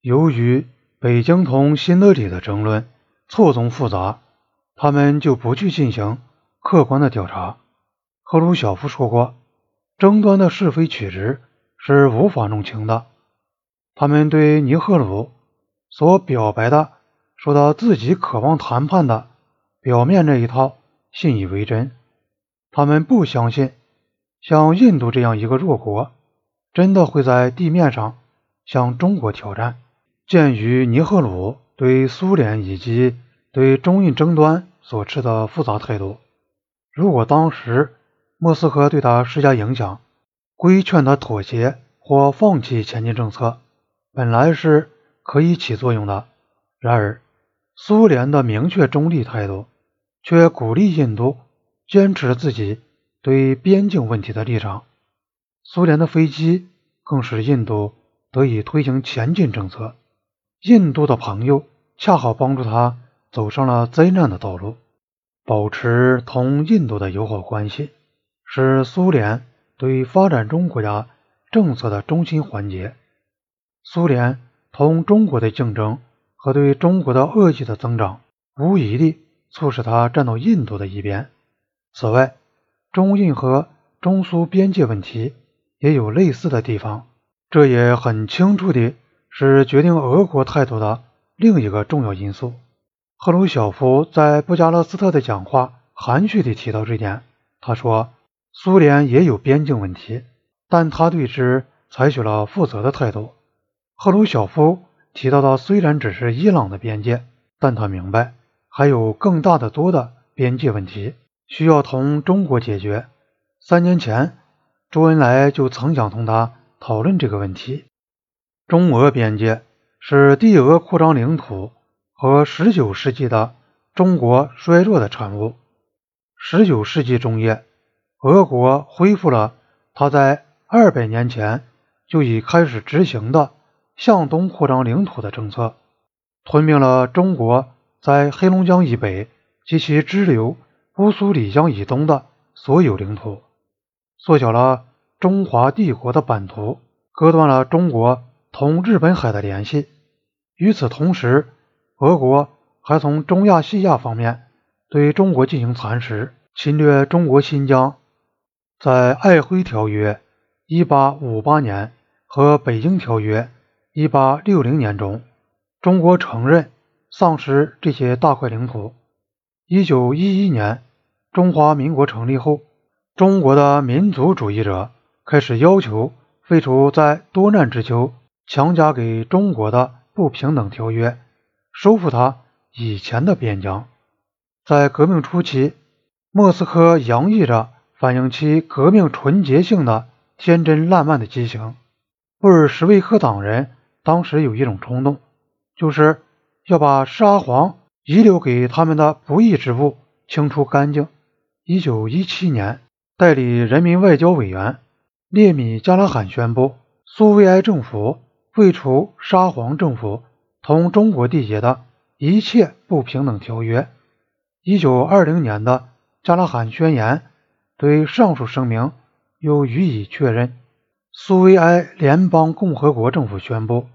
由于北京同新德里的争论错综复杂，他们就不去进行客观的调查。赫鲁晓夫说过，争端的是非曲直是无法弄清的。他们对尼赫鲁所表白的，说到自己渴望谈判的表面这一套信以为真。他们不相信，像印度这样一个弱国，真的会在地面上向中国挑战。鉴于尼赫鲁对苏联以及对中印争端所持的复杂态度，如果当时莫斯科对他施加影响，规劝他妥协或放弃前进政策，本来是可以起作用的。然而，苏联的明确中立态度却鼓励印度坚持自己对边境问题的立场。苏联的飞机更使印度得以推行前进政策。印度的朋友恰好帮助他走上了灾难的道路。保持同印度的友好关系是苏联对发展中国家政策的中心环节。苏联同中国的竞争和对中国的恶意的增长，无疑地促使他站到印度的一边。此外，中印和中苏边界问题也有类似的地方，这也很清楚地。是决定俄国态度的另一个重要因素。赫鲁晓夫在布加勒斯特的讲话含蓄地提到这点。他说：“苏联也有边境问题，但他对之采取了负责的态度。”赫鲁晓夫提到的虽然只是伊朗的边界，但他明白还有更大的多的边界问题需要同中国解决。三年前，周恩来就曾想同他讨论这个问题。中俄边界是帝俄扩张领土和19世纪的中国衰弱的产物。19世纪中叶，俄国恢复了他在200年前就已开始执行的向东扩张领土的政策，吞并了中国在黑龙江以北及其支流乌苏里江以东的所有领土，缩小了中华帝国的版图，割断了中国。同日本海的联系。与此同时，俄国还从中亚西亚方面对中国进行蚕食，侵略中国新疆。在《瑷珲条约》（1858 年）和《北京条约》（1860 年）中，中国承认丧失这些大块领土。1911年，中华民国成立后，中国的民族主义者开始要求废除在多难之秋。强加给中国的不平等条约，收复他以前的边疆。在革命初期，莫斯科洋溢着反映其革命纯洁性的天真烂漫的激情。布尔什维克党人当时有一种冲动，就是要把沙皇遗留给他们的不义之物清除干净。一九一七年，代理人民外交委员列米加拉罕宣布，苏维埃政府。废除沙皇政府同中国缔结的一切不平等条约。一九二零年的加拉罕宣言对上述声明又予以确认。苏维埃联邦共和国政府宣布，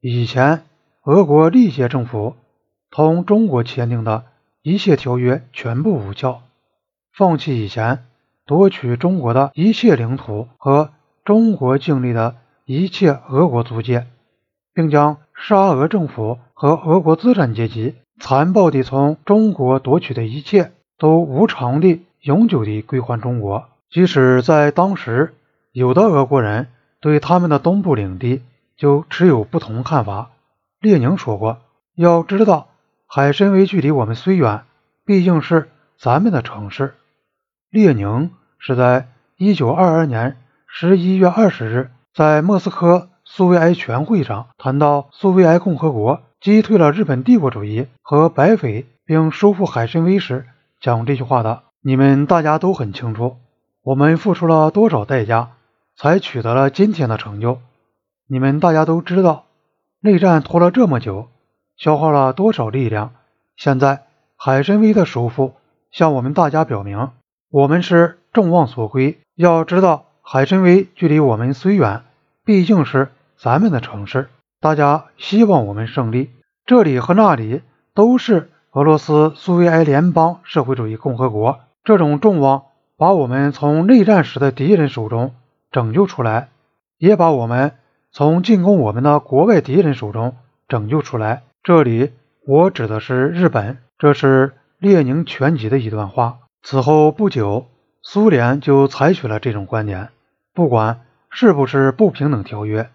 以前俄国历届政府同中国签订的一切条约全部无效，放弃以前夺取中国的一切领土和中国境内的一切俄国租界。并将沙俄政府和俄国资产阶级残暴地从中国夺取的一切，都无偿地、永久地归还中国。即使在当时，有的俄国人对他们的东部领地就持有不同看法。列宁说过：“要知道，海参崴距离我们虽远，毕竟是咱们的城市。”列宁是在1922年11月20日在莫斯科。苏维埃全会上谈到苏维埃共和国击退了日本帝国主义和白匪，并收复海参崴时讲这句话的，你们大家都很清楚，我们付出了多少代价才取得了今天的成就。你们大家都知道，内战拖了这么久，消耗了多少力量。现在海参崴的收复向我们大家表明，我们是众望所归。要知道，海参崴距离我们虽远，毕竟是。咱们的城市，大家希望我们胜利。这里和那里都是俄罗斯苏维埃联邦社会主义共和国。这种众望把我们从内战时的敌人手中拯救出来，也把我们从进攻我们的国外敌人手中拯救出来。这里我指的是日本。这是列宁全集的一段话。此后不久，苏联就采取了这种观点：不管是不是不平等条约，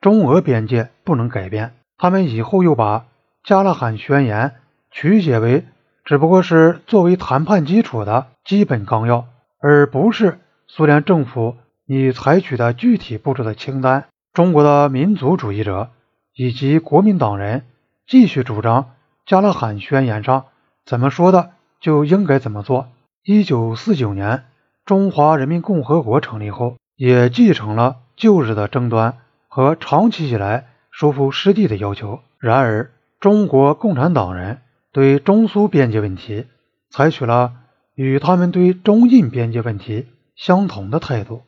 中俄边界不能改变。他们以后又把《加勒罕宣言》曲解为，只不过是作为谈判基础的基本纲要，而不是苏联政府拟采取的具体步骤的清单。中国的民族主义者以及国民党人继续主张《加勒罕宣言》上怎么说的就应该怎么做。一九四九年，中华人民共和国成立后，也继承了旧日的争端和长期以来收复失地的要求。然而，中国共产党人对中苏边界问题采取了与他们对中印边界问题相同的态度。